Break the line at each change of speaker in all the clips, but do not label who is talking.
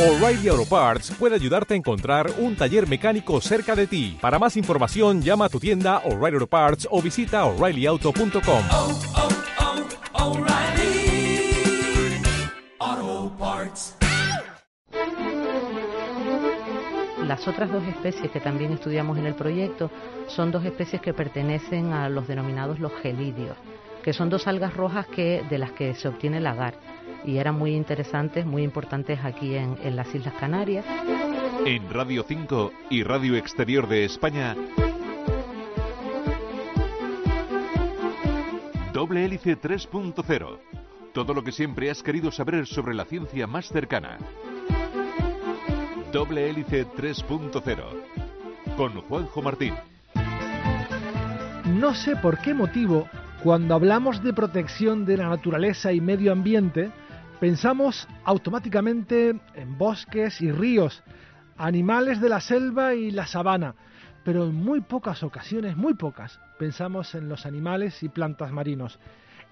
O'Reilly Auto Parts puede ayudarte a encontrar un taller mecánico cerca de ti. Para más información, llama a tu tienda O'Reilly Auto Parts o visita oreillyauto.com.
oh, oh, Parts.
Las otras dos especies que también estudiamos en el proyecto son dos especies que pertenecen a los denominados los gelidios, que son dos algas rojas que, de las que se obtiene el agar y eran muy interesantes, muy importantes aquí en, en las Islas Canarias.
En Radio 5 y Radio Exterior de España, Doble Hélice 3.0. Todo lo que siempre has querido saber sobre la ciencia más cercana. Doble Hélice 3.0. Con Juanjo Martín.
No sé por qué motivo, cuando hablamos de protección de la naturaleza y medio ambiente, pensamos automáticamente en bosques y ríos, animales de la selva y la sabana, pero en muy pocas ocasiones, muy pocas, pensamos en los animales y plantas marinos.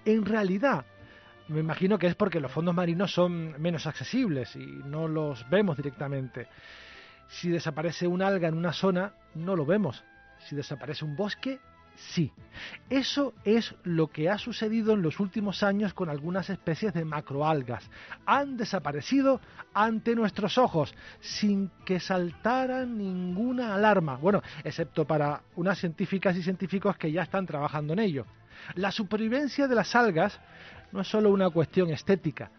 En realidad, me imagino que es porque los fondos marinos son menos accesibles y no los vemos directamente. Si desaparece un alga en una zona, no lo vemos. Si desaparece un bosque, sí. Eso es lo que ha sucedido en los últimos años con algunas especies de macroalgas. Han desaparecido ante nuestros ojos sin que saltara ninguna alarma. Bueno, excepto para unas científicas y científicos que ya están trabajando en ello. La supervivencia de las algas no es solo una cuestión estética.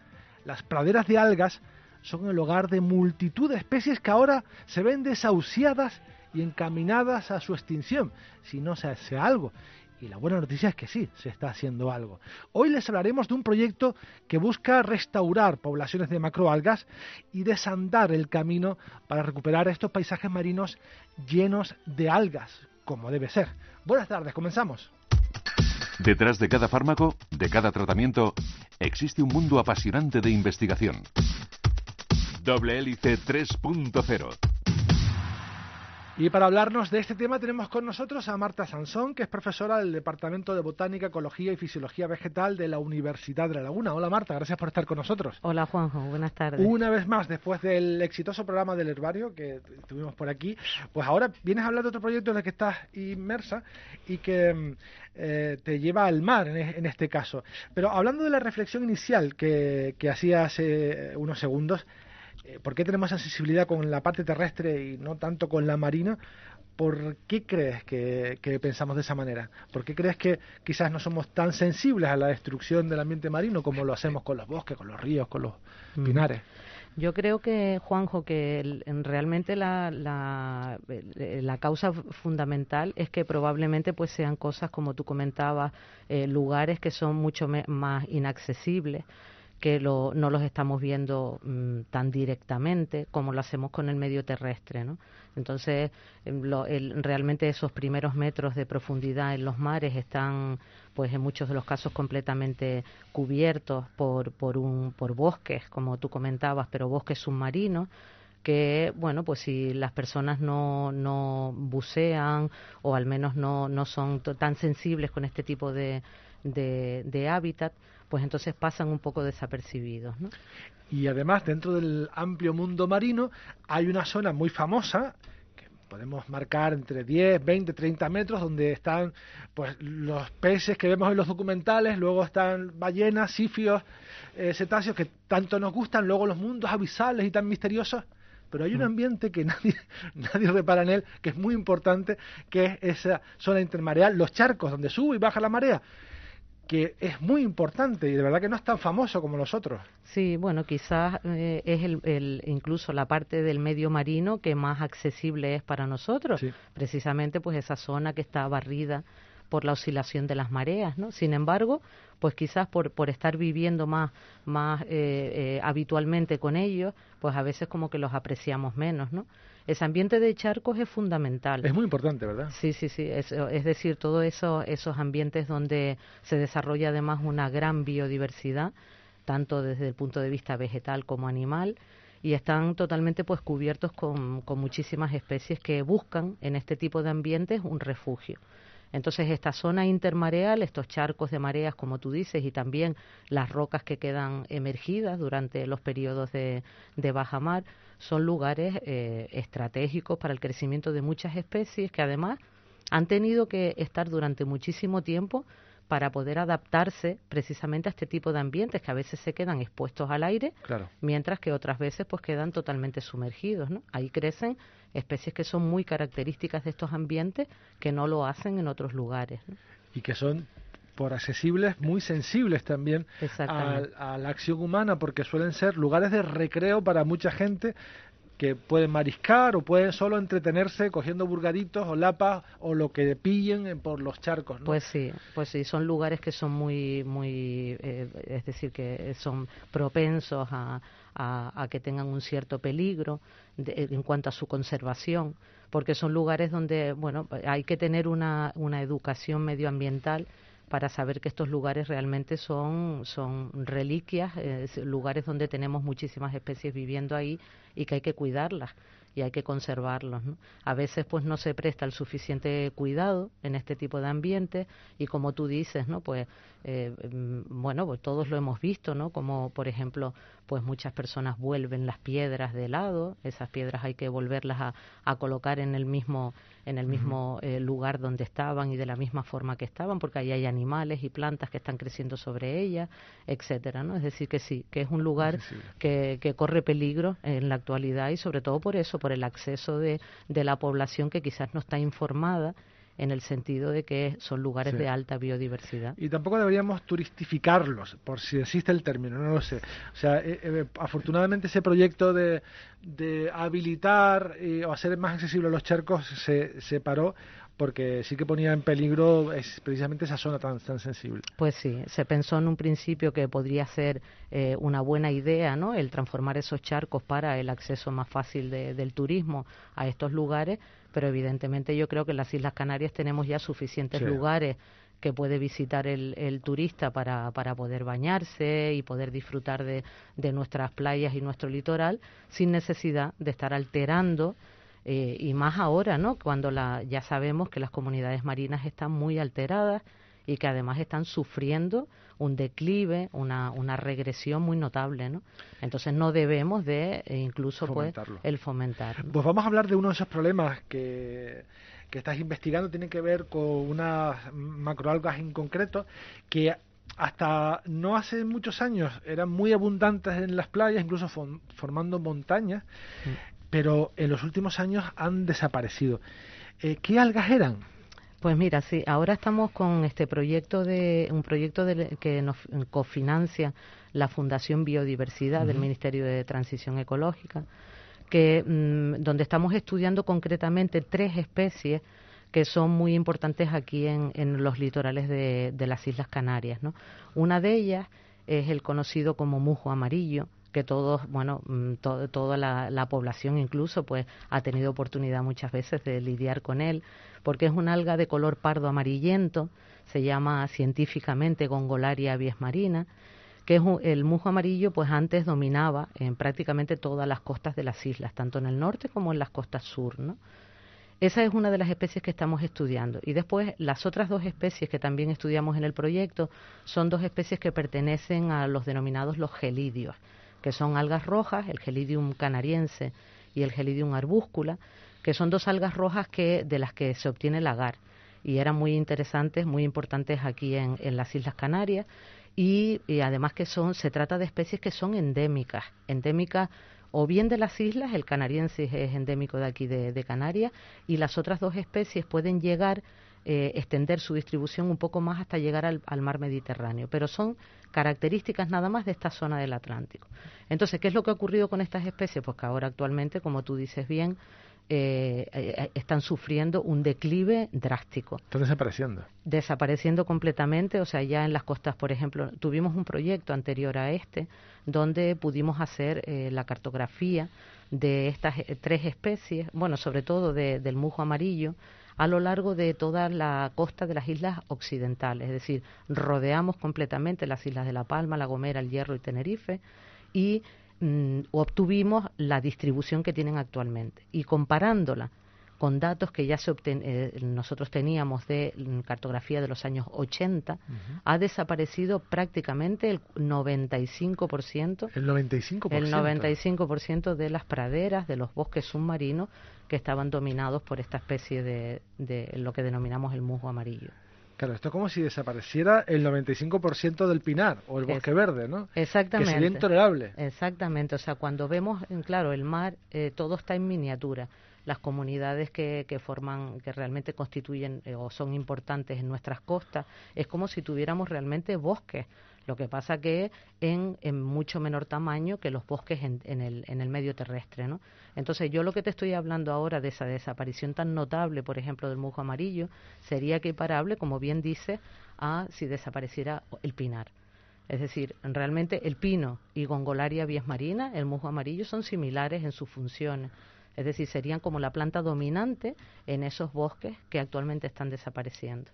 Las praderas de algas son el hogar de multitud de especies que ahora se ven desahuciadas y encaminadas a su extinción, si no se hace algo. Y la buena noticia es que sí, se está haciendo algo. Hoy les hablaremos de un proyecto que busca restaurar poblaciones de macroalgas y desandar el camino para recuperar estos paisajes marinos llenos de algas, como debe ser. Buenas tardes, comenzamos.
Detrás de cada fármaco, de cada tratamiento, existe un mundo apasionante de investigación. Doble Hélice 3.0.
Y para hablarnos de este tema tenemos con nosotros a Marta Sansón, que es profesora del Departamento de Botánica, Ecología y Fisiología Vegetal de la Universidad de La Laguna. Hola Marta, gracias por estar con nosotros.
Hola Juanjo, buenas tardes.
Una vez más, después del exitoso programa del herbario que tuvimos por aquí, pues ahora vienes a hablar de otro proyecto en el que estás inmersa y que eh, te lleva al mar en, en, este caso. Pero hablando de la reflexión inicial que, que hacía hace unos segundos, eh, ¿por qué tenemos sensibilidad con la parte terrestre y no tanto con la marina? ¿Por qué crees que, que, pensamos de esa manera? ¿Por qué crees que quizás no somos tan sensibles a la destrucción del ambiente marino como lo hacemos con los bosques, con los ríos, con los pinares?
Yo creo que, Juanjo, que realmente la, la, la, causa fundamental es que probablemente pues sean cosas, como tú comentabas, eh, lugares que son mucho más inaccesibles que lo, no los estamos viendo mmm, tan directamente como lo hacemos con el medio terrestre, ¿no? Entonces, lo, el, realmente esos primeros metros de profundidad en los mares están, pues en muchos de los casos, completamente cubiertos por, por, un, por bosques, como tú comentabas, pero bosques submarinos que, bueno, pues si las personas no, no bucean o al menos no, no son tan sensibles con este tipo de, de, de hábitat, pues entonces pasan un poco desapercibidos. ¿no?
Y además, dentro del amplio mundo marino, hay una zona muy famosa que podemos marcar entre 10, 20, 30 metros, donde están pues los peces que vemos en los documentales, luego están ballenas, sifios, eh, cetáceos que tanto nos gustan, luego los mundos abisales y tan misteriosos pero hay un ambiente que nadie, nadie repara en él, que es muy importante, que es esa zona intermareal, los charcos donde sube y baja la marea que es muy importante y de verdad que no es tan famoso como los otros.
Sí, bueno, quizás eh, es el, el, incluso la parte del medio marino que más accesible es para nosotros, sí. precisamente pues esa zona que está barrida por la oscilación de las mareas, ¿no? Sin embargo, pues quizás por, por estar viviendo más, más eh, eh, habitualmente con ellos, pues a veces como que los apreciamos menos, ¿no? Ese ambiente de charcos es fundamental.
Es muy importante, ¿verdad?
Sí, sí, sí. Es, es decir, todos eso, esos ambientes donde se desarrolla además una gran biodiversidad, tanto desde el punto de vista vegetal como animal, y están totalmente pues cubiertos con, con muchísimas especies que buscan en este tipo de ambientes un refugio. Entonces, esta zona intermareal, estos charcos de mareas, como tú dices, y también las rocas que quedan emergidas durante los periodos de, de baja mar, son lugares eh, estratégicos para el crecimiento de muchas especies que además han tenido que estar durante muchísimo tiempo para poder adaptarse precisamente a este tipo de ambientes que a veces se quedan expuestos al aire, mientras que otras veces pues quedan totalmente sumergidos, ¿no? Ahí crecen especies que son muy características de estos ambientes que no lo hacen en otros lugares.
Y que son por accesibles, muy sensibles también a, a, la acción humana, porque suelen ser lugares de recreo para mucha gente que pueden mariscar o pueden solo entretenerse cogiendo burgaditos o lapas o lo que pillen por los charcos. ¿no?
Pues sí, pues sí, son lugares que son muy, muy, eh, es decir, que son propensos a, a, que tengan un cierto peligro en cuanto a su conservación, porque son lugares donde, bueno, hay que tener una, una educación medioambiental para saber que estos lugares realmente son, son reliquias, lugares donde tenemos muchísimas especies viviendo ahí y que hay que cuidarlas y hay que conservarlos. ¿no? A veces pues no se presta el suficiente cuidado en este tipo de ambientes y como tú dices, ¿no? Pues eh, mm, bueno, pues todos lo hemos visto, ¿no? Como por ejemplo, pues muchas personas vuelven las piedras de lado, esas piedras hay que volverlas a, a colocar en el mismo en el mismo eh, lugar donde estaban y de la misma forma que estaban, porque ahí hay animales y plantas que están creciendo sobre ellas, etcétera, ¿no? Es decir, que sí, que es un lugar que, que corre peligro en la actualidad y sobre todo por eso, por el acceso de, de la población que quizás no está informada en el sentido de que son lugares de alta biodiversidad.
Y tampoco deberíamos turistificarlos, por si existe el término, no lo sé. O sea, eh, eh, afortunadamente ese proyecto de, de habilitar eh, o hacer más accesibles los charcos se, se paró porque sí que ponía en peligro es precisamente esa zona tan, tan sensible.
Pues sí, se pensó en un principio que podría ser eh, una buena idea, ¿no? El transformar esos charcos para el acceso más fácil del turismo a estos lugares, pero evidentemente yo creo que en las Islas Canarias tenemos ya suficientes lugares que puede visitar el, el turista para, para, poder bañarse y poder disfrutar de, de nuestras playas y nuestro litoral sin necesidad de estar alterando eh, y más ahora, ¿no? Cuando la, ya sabemos que las comunidades marinas están muy alteradas y que además están sufriendo un declive, una, una regresión muy notable, ¿no? Entonces no debemos de eh, incluso pues el fomentar.
Pues vamos a hablar de uno de esos problemas que que estás investigando tiene que ver con unas macroalgas en concreto que hasta no hace muchos años eran muy abundantes en las playas, incluso formando montañas, mm pero en los últimos años han desaparecido. Eh, ¿Qué algas eran?
Pues mira, sí, ahora estamos con este proyecto de un proyecto que nos cofinancia la Fundación Biodiversidad del Ministerio de Transición Ecológica, que mm, donde estamos estudiando concretamente tres especies que son muy importantes aquí en, los litorales de, de, las Islas Canarias. ¿no? Una de ellas es el conocido como mujo amarillo, que todos, bueno, mm, toda la, población incluso, pues ha tenido oportunidad muchas veces de lidiar con él, porque es un alga de color pardo amarillento, se llama científicamente Gongolaria avies marina, que es el musgo amarillo, pues antes dominaba en prácticamente todas las costas de las islas, tanto en el norte como en las costas sur, ¿no? Esa es una de las especies que estamos estudiando. Y después, las otras dos especies que también estudiamos en el proyecto son dos especies que pertenecen a los denominados los gelidios que son algas rojas, el Gelidium canariense y el Gelidium arbúscula, que son dos algas rojas que, de las que se obtiene el agar. Y eran muy interesantes, muy importantes aquí en, las Islas Canarias. Y, además que son, se trata de especies que son endémicas, endémicas o bien de las islas, el canariense es endémico de aquí de Canarias, y las otras dos especies pueden llegar eh, extender su distribución un poco más hasta llegar al, mar Mediterráneo, pero son características nada más de esta zona del Atlántico. Entonces, ¿qué es lo que ha ocurrido con estas especies? Pues que ahora actualmente, como tú dices bien, eh, eh, están sufriendo un declive drástico.
Están desapareciendo.
Desapareciendo completamente, o sea, ya en las costas, por ejemplo, tuvimos un proyecto anterior a este donde pudimos hacer la cartografía de estas tres especies, bueno, sobre todo del mujo amarillo, a lo largo de toda la costa de las islas occidentales, es decir, rodeamos completamente las islas de La Palma, La Gomera, El Hierro y Tenerife y mm, obtuvimos la distribución que tienen actualmente. Y comparándola con datos que ya se eh, nosotros teníamos de cartografía de los años 80, ha desaparecido prácticamente el 95%.
El 95%.
El 95% de las praderas, de los bosques submarinos que estaban dominados por esta especie de, de lo que denominamos el musgo amarillo.
Claro, esto es como si desapareciera el 95% del pinar o el bosque verde, ¿no?
Exactamente.
Que sería intolerable.
Exactamente. O sea, cuando vemos, claro, el mar, eh, todo está en miniatura las comunidades que, que forman, que realmente constituyen eh, o son importantes en nuestras costas, es como si tuviéramos realmente bosques. Lo que pasa que en, en mucho menor tamaño que los bosques en, en, el, en el medio terrestre, ¿no? Entonces, yo lo que te estoy hablando ahora de esa desaparición tan notable, por ejemplo, del musgo amarillo, sería equiparable, como bien dice, a si desapareciera el pinar. Es decir, realmente el pino y Gongolaria vías marina, el musgo amarillo, son similares en sus funciones. Es decir, serían como la planta dominante en esos bosques que actualmente están desapareciendo.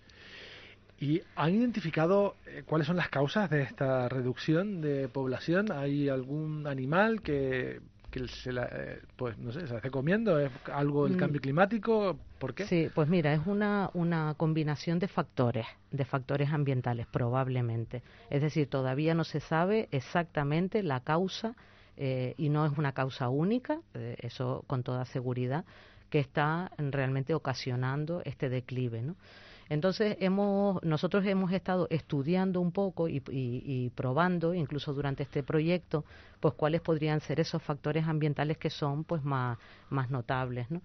¿Y han identificado eh, cuáles son las causas de esta reducción de población? ¿Hay algún animal que, se la, eh, pues no sé, se hace comiendo? ¿Es algo del mm. cambio climático? ¿Por qué?
Sí, pues mira, es una, una combinación de factores, de factores ambientales probablemente. Es decir, todavía no se sabe exactamente la causa eh, y no es una causa única, eh, eso con toda seguridad, que está realmente ocasionando este declive. ¿no? Entonces, hemos, nosotros hemos estado estudiando un poco y, probando, incluso durante este proyecto, pues cuáles podrían ser esos factores ambientales que son pues más, más notables. ¿no?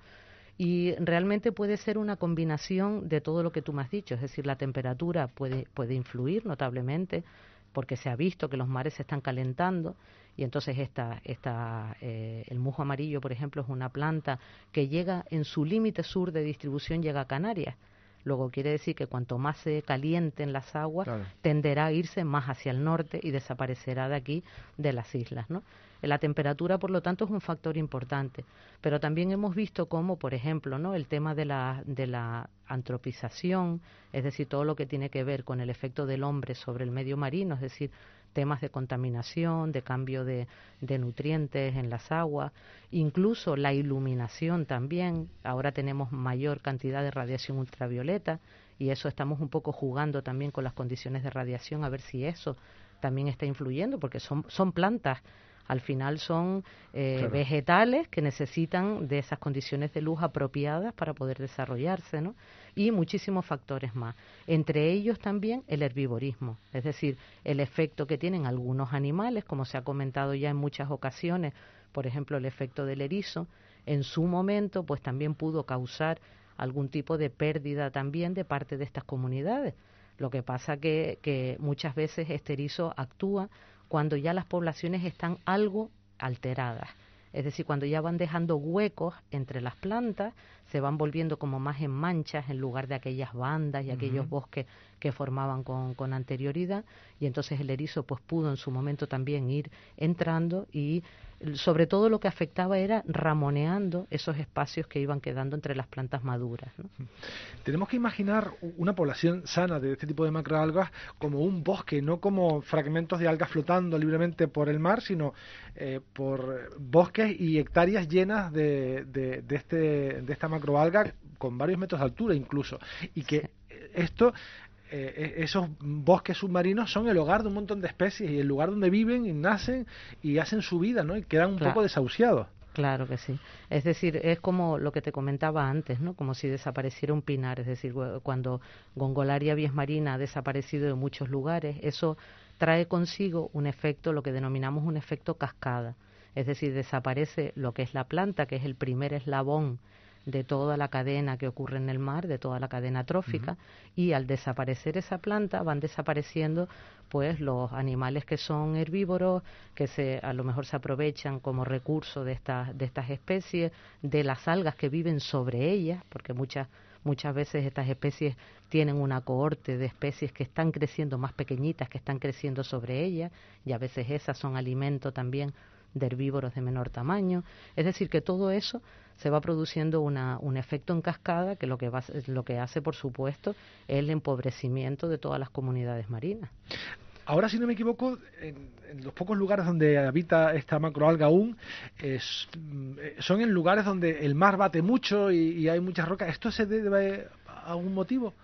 y realmente puede ser una combinación de todo lo que tú me has dicho, es decir, la temperatura puede, puede influir notablemente porque se ha visto que los mares se están calentando y entonces esta, esta, eh, el musgo amarillo, por ejemplo, es una planta que llega en su límite sur de distribución, llega a Canarias. Luego quiere decir que cuanto más se calienten las aguas, tenderá a irse más hacia el norte y desaparecerá de aquí, de las islas, ¿no? La temperatura, por lo tanto, es un factor importante. Pero también hemos visto cómo, por ejemplo, ¿no? el tema de la, de la antropización, es decir, todo lo que tiene que ver con el efecto del hombre sobre el medio marino, es decir, temas de contaminación, de cambio de, nutrientes en las aguas, incluso la iluminación también. Ahora tenemos mayor cantidad de radiación ultravioleta y eso estamos un poco jugando también con las condiciones de radiación a ver si eso también está influyendo, porque son, son plantas al final son eh, vegetales que necesitan de esas condiciones de luz apropiadas para poder desarrollarse, ¿no? Y muchísimos factores más. Entre ellos también el herbivorismo, es decir, el efecto que tienen algunos animales, como se ha comentado ya en muchas ocasiones, por ejemplo, el efecto del erizo, en su momento, pues también pudo causar algún tipo de pérdida también de parte de estas comunidades. Lo que pasa que, que muchas veces este erizo actúa cuando ya las poblaciones están algo alteradas. Es decir, cuando ya van dejando huecos entre las plantas, se van volviendo como más en manchas en lugar de aquellas bandas y aquellos bosques que formaban con, con, anterioridad. Y entonces el erizo pues pudo en su momento también ir entrando y sobre todo lo que afectaba era ramoneando esos espacios que iban quedando entre las plantas maduras.
Tenemos que imaginar una población sana de este tipo de macroalgas como un bosque, no como fragmentos de algas flotando libremente por el mar, sino eh, por bosques y hectáreas llenas de, de, de, este, de esta macroalga con varios metros de altura incluso. Y que esto eh, esos bosques submarinos son el hogar de un montón de especies y el lugar donde viven y nacen y hacen su vida, ¿no? Y quedan un poco desahuciados.
Claro que sí. Es decir, es como lo que te comentaba antes, ¿no? Como si desapareciera un pinar. Es decir, cuando Gongolaria vies marina ha desaparecido de muchos lugares, eso trae consigo un efecto, lo que denominamos un efecto cascada. Es decir, desaparece lo que es la planta, que es el primer eslabón de toda la cadena que ocurre en el mar, de toda la cadena trófica, y al desaparecer esa planta van desapareciendo pues los animales que son herbívoros, que se, a lo mejor se aprovechan como recurso de estas, de estas especies, de las algas que viven sobre ellas, porque muchas muchas veces estas especies tienen una cohorte de especies que están creciendo más pequeñitas, que están creciendo sobre ellas, y a veces esas son alimento también de herbívoros de menor tamaño. Es decir, que todo eso se va produciendo una, un efecto en cascada que lo que, va, lo que hace, por supuesto, es el empobrecimiento de todas las comunidades marinas.
Ahora, si no me equivoco, en, los pocos lugares donde habita esta macroalga aún, mm, son en lugares donde el mar bate mucho y, hay muchas rocas. ¿Esto se debe a algún motivo?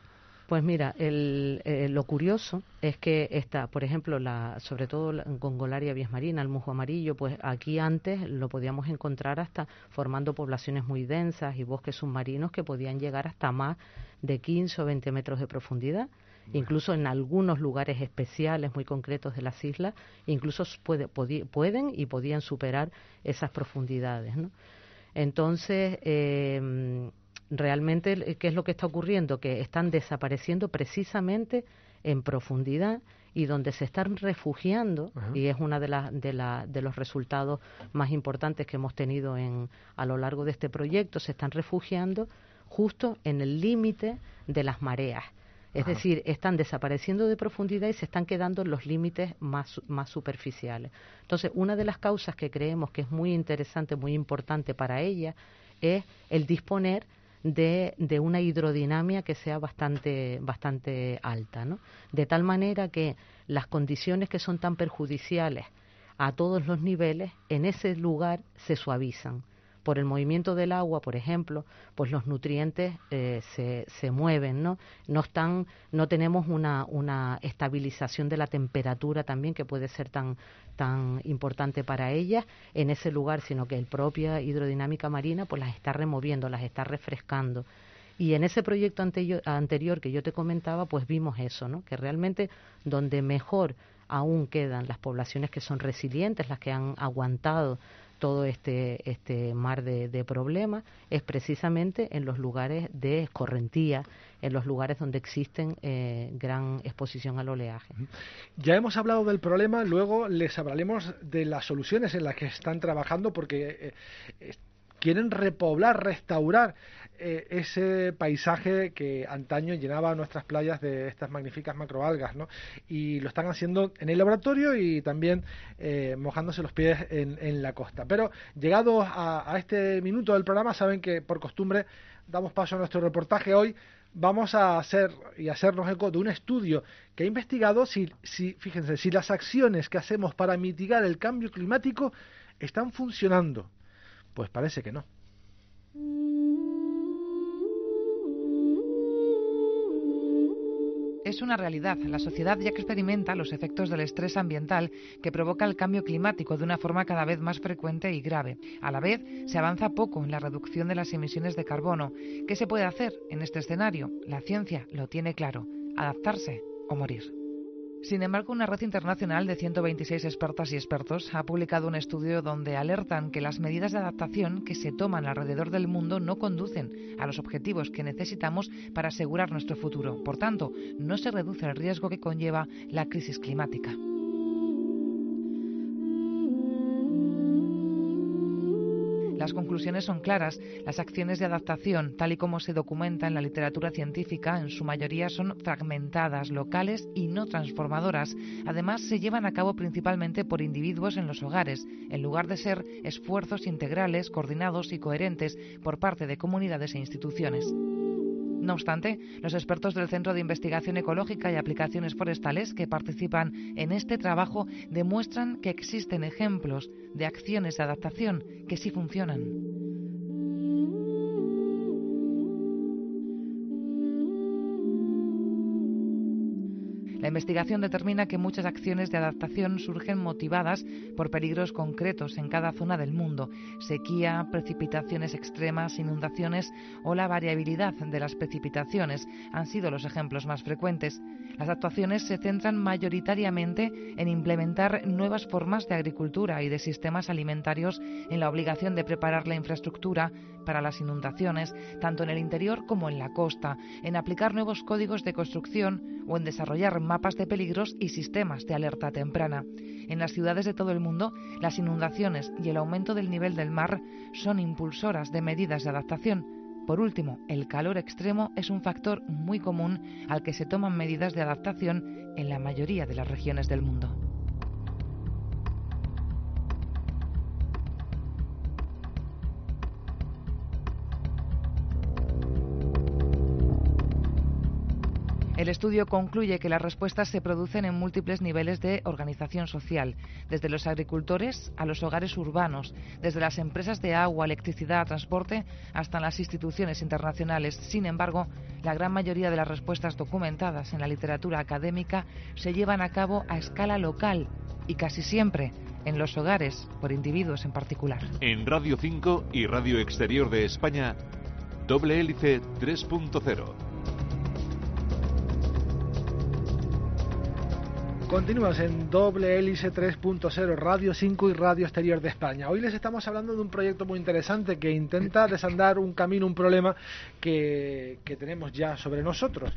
Pues mira, eh, lo curioso es que está, por ejemplo, la, sobre todo la Gongolaria marina, el musgo amarillo, pues aquí antes lo podíamos encontrar hasta formando poblaciones muy densas y bosques submarinos que podían llegar hasta más de 15 o 20 metros de profundidad. Incluso en algunos lugares especiales muy concretos de las islas, incluso pueden y podían superar esas profundidades. ¿no? Entonces, eh, realmente, ¿qué es lo que está ocurriendo? Que están desapareciendo precisamente en profundidad y donde se están refugiando, y es uno de, de, de los resultados más importantes que hemos tenido en, a lo largo de este proyecto, se están refugiando justo en el límite de las mareas. Es decir, están desapareciendo de profundidad y se están quedando en los límites más, más superficiales. Entonces, una de las causas que creemos que es muy interesante, muy importante para ella, es el disponer de, de, una hidrodinamia que sea bastante, bastante alta, ¿no? De tal manera que las condiciones que son tan perjudiciales a todos los niveles en ese lugar se suavizan por el movimiento del agua, por ejemplo, pues los nutrientes eh, se, se mueven, ¿no? No están, no tenemos una, una estabilización de la temperatura también que puede ser tan, tan importante para ellas en ese lugar, sino que el propia hidrodinámica marina pues las está removiendo, las está refrescando. Y en ese proyecto anterior, anterior que yo te comentaba, pues vimos eso, ¿no? Que realmente donde mejor aún quedan las poblaciones que son resilientes, las que han aguantado todo este, este mar de, problemas es precisamente en los lugares de escorrentía, en los lugares donde existen eh, gran exposición al oleaje.
Ya hemos hablado del problema, luego les hablaremos de las soluciones en las que están trabajando porque eh, quieren repoblar, restaurar eh, ese paisaje que antaño llenaba nuestras playas de estas magníficas macroalgas, ¿no? Y lo están haciendo en el laboratorio y también eh, mojándose los pies en, la costa. Pero llegados a, este minuto del programa, saben que por costumbre damos paso a nuestro reportaje hoy. Vamos a hacer y hacernos eco de un estudio que ha investigado si, si, fíjense, si las acciones que hacemos para mitigar el cambio climático están funcionando. Pues parece que no.
Es una realidad. La sociedad ya experimenta los efectos del estrés ambiental que provoca el cambio climático de una forma cada vez más frecuente y grave. A la vez, se avanza poco en la reducción de las emisiones de carbono. ¿Qué se puede hacer en este escenario? La ciencia lo tiene claro. Adaptarse o morir. Sin embargo, una red internacional de 126 expertas y expertos ha publicado un estudio donde alertan que las medidas de adaptación que se toman alrededor del mundo no conducen a los objetivos que necesitamos para asegurar nuestro futuro. Por tanto, no se reduce el riesgo que conlleva la crisis climática. Las conclusiones son claras. Las acciones de adaptación, tal y como se documenta en la literatura científica, en su mayoría son fragmentadas, locales y no transformadoras. Además, se llevan a cabo principalmente por individuos en los hogares, en lugar de ser esfuerzos integrales, coordinados y coherentes por parte de comunidades e instituciones. No obstante, los expertos del Centro de Investigación Ecológica y Aplicaciones Forestales que participan en este trabajo demuestran que existen ejemplos de acciones de adaptación que sí funcionan. La investigación determina que muchas acciones de adaptación surgen motivadas por peligros concretos en cada zona del mundo, sequía, precipitaciones extremas, inundaciones o la variabilidad de las precipitaciones han sido los ejemplos más frecuentes. Las actuaciones se centran mayoritariamente en implementar nuevas formas de agricultura y de sistemas alimentarios en la obligación de preparar la infraestructura para las inundaciones, tanto en el interior como en la costa, en aplicar nuevos códigos de construcción o en desarrollar mapas de peligros y sistemas de alerta temprana. En las ciudades de todo el mundo, las inundaciones y el aumento del nivel del mar son impulsoras de medidas de adaptación. Por último, el calor extremo es un factor muy común al que se toman medidas de adaptación en la mayoría de las regiones del mundo. El estudio concluye que las respuestas se producen en múltiples niveles de organización social, desde los agricultores a los hogares urbanos, desde las empresas de agua, electricidad, transporte, hasta las instituciones internacionales. Sin embargo, la gran mayoría de las respuestas documentadas en la literatura académica se llevan a cabo a escala local y casi siempre en los hogares por individuos en particular.
En Radio 5 y Radio Exterior de España, Doble Hélice 3.0
Continúas en doble hélice 3.0, Radio 5 y Radio Exterior de España. Hoy les estamos hablando de un proyecto muy interesante que intenta desandar un camino, un problema que, que tenemos ya sobre nosotros,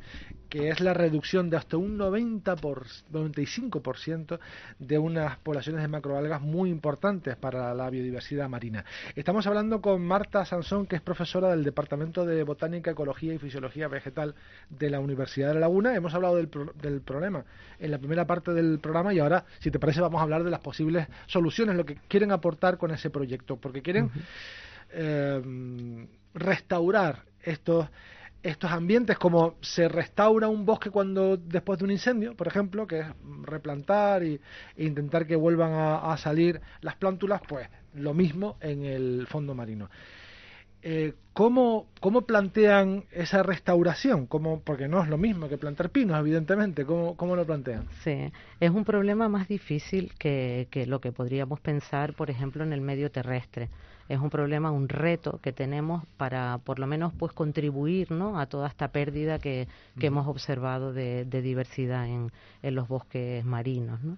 que es la reducción de hasta un 90 por, 95% de unas poblaciones de macroalgas muy importantes para la biodiversidad marina. Estamos hablando con Marta Sansón, que es profesora del Departamento de Botánica, Ecología y Fisiología Vegetal de la Universidad de La Laguna. Hemos hablado del, del problema en la primera parte del programa y ahora, si te parece, vamos a hablar de las posibles soluciones, lo que quieren aportar con ese proyecto, porque quieren eh, restaurar estos estos ambientes como se restaura un bosque cuando después de un incendio, por ejemplo, que es replantar y, e intentar que vuelvan a, salir las plántulas, pues lo mismo en el fondo marino. Eh, ¿cómo, ¿Cómo plantean esa restauración? ¿Cómo, porque no es lo mismo que plantar pinos, evidentemente. ¿Cómo, cómo lo plantean?
Sí, es un problema más difícil que, que lo que podríamos pensar, por ejemplo, en el medio terrestre es un problema, un reto que tenemos para por lo menos pues contribuir ¿no? a toda esta pérdida que, que hemos observado de, diversidad en, en, los bosques marinos. ¿no?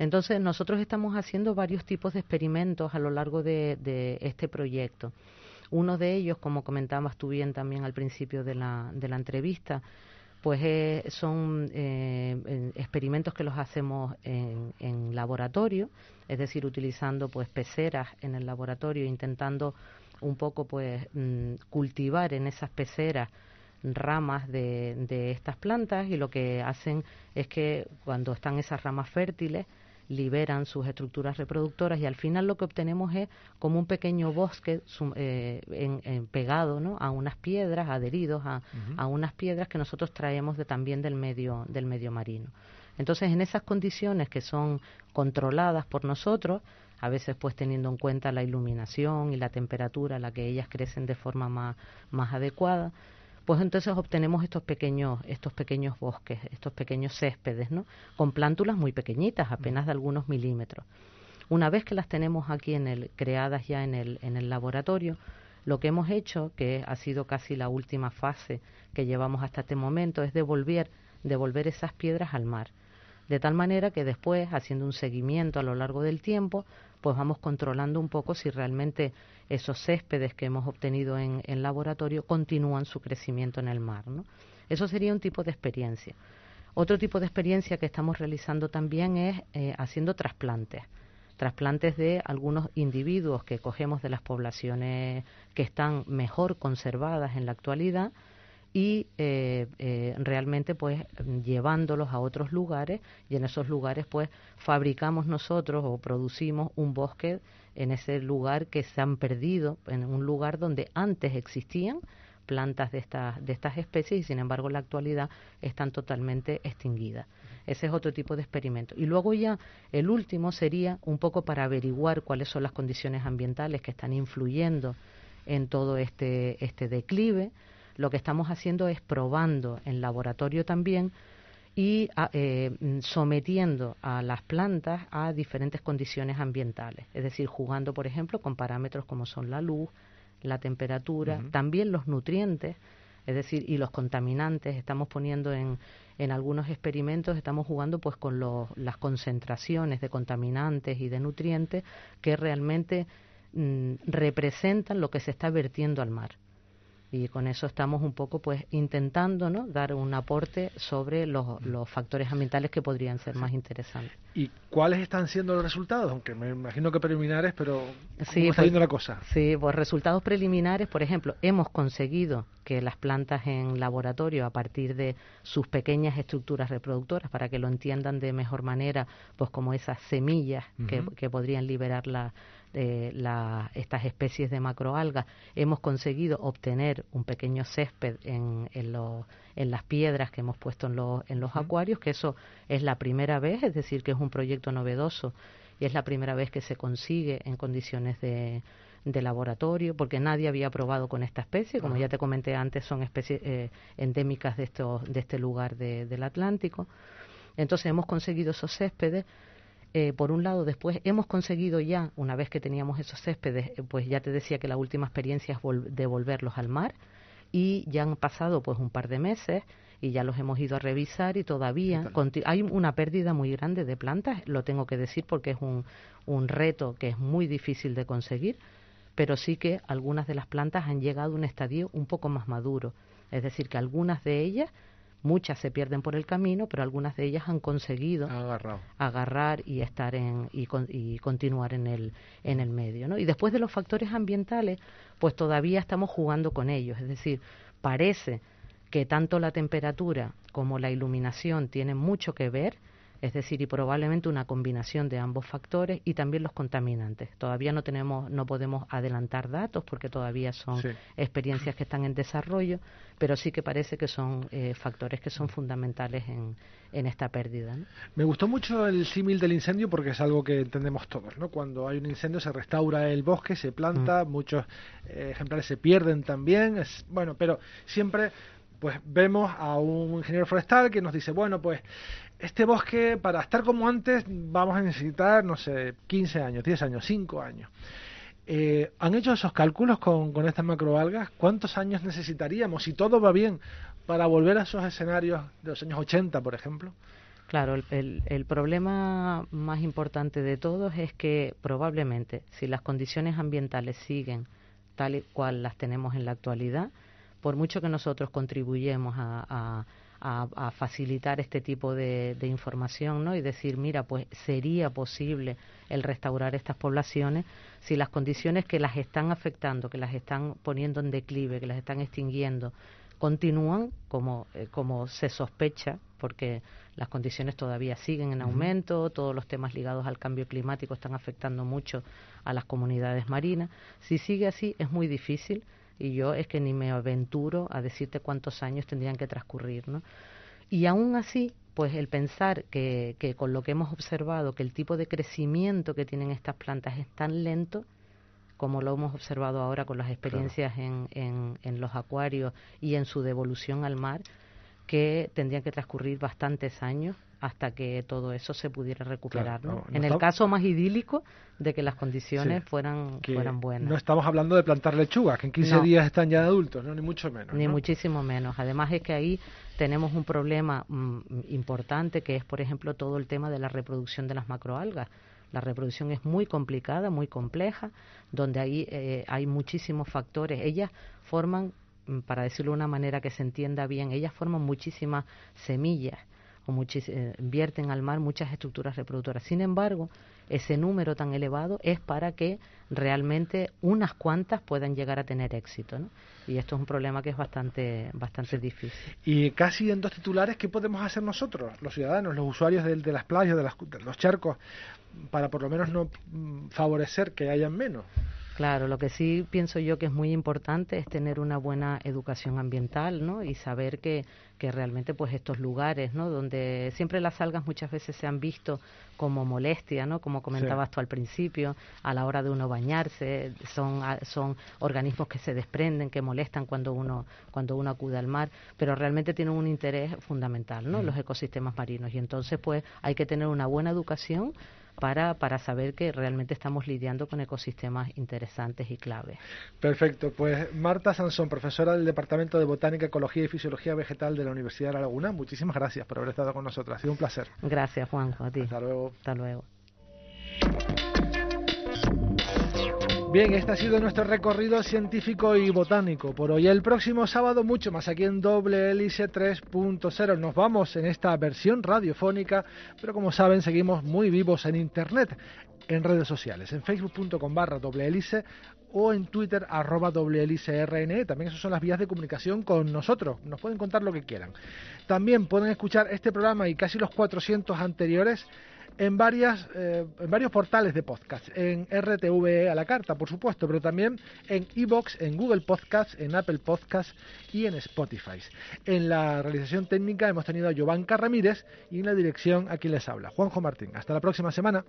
Entonces nosotros estamos haciendo varios tipos de experimentos a lo largo de, de este proyecto. Uno de ellos, como comentabas tú bien también al principio de la, de la entrevista, pues eh, son eh, experimentos que los hacemos en, en, laboratorio, es decir, utilizando pues peceras en el laboratorio, intentando un poco pues mm, cultivar en esas peceras ramas de, de estas plantas y lo que hacen es que cuando están esas ramas fértiles liberan sus estructuras reproductoras y al final lo que obtenemos es como un pequeño bosque eh, en, pegado ¿no? a unas piedras, adheridos a, a, unas piedras que nosotros traemos de, también del medio, del medio marino. Entonces, en esas condiciones que son controladas por nosotros, a veces pues teniendo en cuenta la iluminación y la temperatura a la que ellas crecen de forma más, más adecuada, pues entonces obtenemos estos pequeños, estos pequeños bosques, estos pequeños céspedes, ¿no? Con plántulas muy pequeñitas, apenas de algunos milímetros. Una vez que las tenemos aquí en el, creadas ya en el, en el laboratorio, lo que hemos hecho, que ha sido casi la última fase que llevamos hasta este momento, es devolver, devolver esas piedras al mar. De tal manera que después, haciendo un seguimiento a lo largo del tiempo, pues vamos controlando un poco si realmente esos céspedes que hemos obtenido en, laboratorio continúan su crecimiento en el mar. ¿no? Eso sería un tipo de experiencia. Otro tipo de experiencia que estamos realizando también es eh, haciendo trasplantes trasplantes de algunos individuos que cogemos de las poblaciones que están mejor conservadas en la actualidad y eh, eh, realmente pues llevándolos a otros lugares y en esos lugares pues fabricamos nosotros o producimos un bosque en ese lugar que se han perdido, en un lugar donde antes existían plantas de estas, de estas especies y sin embargo en la actualidad están totalmente extinguidas. Ese es otro tipo de experimento. Y luego ya el último sería un poco para averiguar cuáles son las condiciones ambientales que están influyendo en todo este, este declive lo que estamos haciendo es probando en laboratorio también y ah, eh, sometiendo a las plantas a diferentes condiciones ambientales, es decir, jugando, por ejemplo, con parámetros como son la luz, la temperatura, también los nutrientes, es decir, y los contaminantes. Estamos poniendo en, en algunos experimentos, estamos jugando pues con las concentraciones de contaminantes y de nutrientes que realmente mm, representan lo que se está vertiendo al mar y con eso estamos un poco pues intentando ¿no? dar un aporte sobre los, los factores ambientales que podrían ser más interesantes.
¿Y cuáles están siendo los resultados? Aunque me imagino que preliminares, pero ¿cómo sí, está yendo la cosa?
Sí, pues resultados preliminares, por ejemplo, hemos conseguido que las plantas en laboratorio, a partir de sus pequeñas estructuras reproductoras, para que lo entiendan de mejor manera, pues como esas semillas que, que, podrían liberar la, eh, la, estas especies de macroalgas, hemos conseguido obtener un pequeño césped en, en, en las piedras que hemos puesto en, los en los acuarios, que eso es la primera vez, es decir, que es un proyecto novedoso y es la primera vez que se consigue en condiciones de, de laboratorio, porque nadie había probado con esta especie, como ya te comenté antes, son especies eh, endémicas de, estos, de este lugar del Atlántico. Entonces hemos conseguido esos céspedes. Eh, por un lado, después hemos conseguido ya, una vez que teníamos esos céspedes, eh, pues ya te decía que la última experiencia es devolverlos al mar y ya han pasado pues un par de meses y ya los hemos ido a revisar y todavía hay una pérdida muy grande de plantas, lo tengo que decir porque es un, un reto que es muy difícil de conseguir, pero sí que algunas de las plantas han llegado a un estadio un poco más maduro, es decir, que algunas de ellas muchas se pierden por el camino, pero algunas de ellas han conseguido agarrar y estar en y, y, continuar en el en el medio, ¿no? Y después de los factores ambientales, pues todavía estamos jugando con ellos, es decir, parece que tanto la temperatura como la iluminación tienen mucho que ver, es decir, y probablemente una combinación de ambos factores y también los contaminantes. Todavía no tenemos, no podemos adelantar datos porque todavía son experiencias que están en desarrollo, pero sí que parece que son eh, factores que son fundamentales en, en esta pérdida.
Me gustó mucho el símil del incendio porque es algo que entendemos todos, ¿no? Cuando hay un incendio se restaura el bosque, se planta, mm. muchos eh, ejemplares se pierden también, es, bueno, pero siempre pues vemos a un ingeniero forestal que nos dice, bueno, pues este bosque, para estar como antes, vamos a necesitar, no sé, 15 años, 10 años, 5 años. Eh, ¿Han hecho esos cálculos con, con estas macroalgas? ¿Cuántos años necesitaríamos, si todo va bien, para volver a esos escenarios de los años 80, por ejemplo?
Claro, el, el, problema más importante de todos es que probablemente si las condiciones ambientales siguen tal y cual las tenemos en la actualidad, por mucho que nosotros contribuyemos a, a, facilitar este tipo de, información ¿no? y decir, mira, pues sería posible el restaurar estas poblaciones si las condiciones que las están afectando, que las están poniendo en declive, que las están extinguiendo, continúan como, eh, como se sospecha, porque las condiciones todavía siguen en aumento, todos los temas ligados al cambio climático están afectando mucho a las comunidades marinas. Si sigue así, es muy difícil y yo es que ni me aventuro a decirte cuántos años tendrían que transcurrir, ¿no? Y aún así, pues el pensar que, que con lo que hemos observado, que el tipo de crecimiento que tienen estas plantas es tan lento, como lo hemos observado ahora con las experiencias en, en, en, los acuarios y en su devolución al mar, que tendrían que transcurrir bastantes años hasta que todo eso se pudiera recuperar. ¿no? en el caso más idílico de que las condiciones fueran, fueran buenas.
No estamos hablando de plantar lechugas, que en 15 días están ya adultos, ¿no? ni mucho menos.
Ni muchísimo menos. Además es que ahí tenemos un problema mm, importante que es, por ejemplo, todo el tema de la reproducción de las macroalgas. La reproducción es muy complicada, muy compleja, donde ahí eh, hay muchísimos factores. Ellas forman, mm, para decirlo de una manera que se entienda bien, ellas forman muchísimas semillas o eh, vierten al mar muchas estructuras reproductoras. Sin embargo, ese número tan elevado es para que realmente unas cuantas puedan llegar a tener éxito. ¿no? Y esto es un problema que es bastante, bastante difícil.
Y casi en dos titulares, ¿qué podemos hacer nosotros, los ciudadanos, los usuarios de, de las playas, de, las, de los charcos, para por lo menos no mm, favorecer que hayan menos?
Claro, lo que sí pienso yo que es muy importante es tener una buena educación ambiental, ¿no? Y saber que, que realmente pues estos lugares, ¿no? Donde siempre las algas muchas veces se han visto como molestia, ¿no? Como comentabas tú al principio, a la hora de uno bañarse, son, son organismos que se desprenden, que molestan cuando uno, cuando uno acude al mar, pero realmente tienen un interés fundamental, ¿no? Mm. Los ecosistemas marinos. Y entonces pues hay que tener una buena educación para, para saber que realmente estamos lidiando con ecosistemas interesantes y claves.
Perfecto. Pues Marta Sansón, profesora del Departamento de Botánica, Ecología y Fisiología Vegetal de la Universidad de La Laguna, muchísimas gracias por haber estado con nosotros. Ha sido un placer.
Gracias, Juanjo, a ti.
Hasta luego.
Hasta luego.
Bien, este ha sido nuestro recorrido científico y botánico. Por hoy, el próximo sábado, mucho más aquí en Doble Hélice 3.0. Nos vamos en esta versión radiofónica, pero como saben, seguimos muy vivos en Internet, en redes sociales, en facebook.com barra doble hélice o en Twitter arroba doble hélice RN. También esas son las vías de comunicación con nosotros. Nos pueden contar lo que quieran. También pueden escuchar este programa y casi los 400 anteriores en, varias, eh, en varios portales de podcast, en RTV a la carta, por supuesto, pero también en Evox, en Google Podcasts, en Apple Podcasts y en Spotify. En la realización técnica hemos tenido a Giovanca Ramírez y en la dirección a quien les habla, Juanjo Martín. Hasta la próxima semana.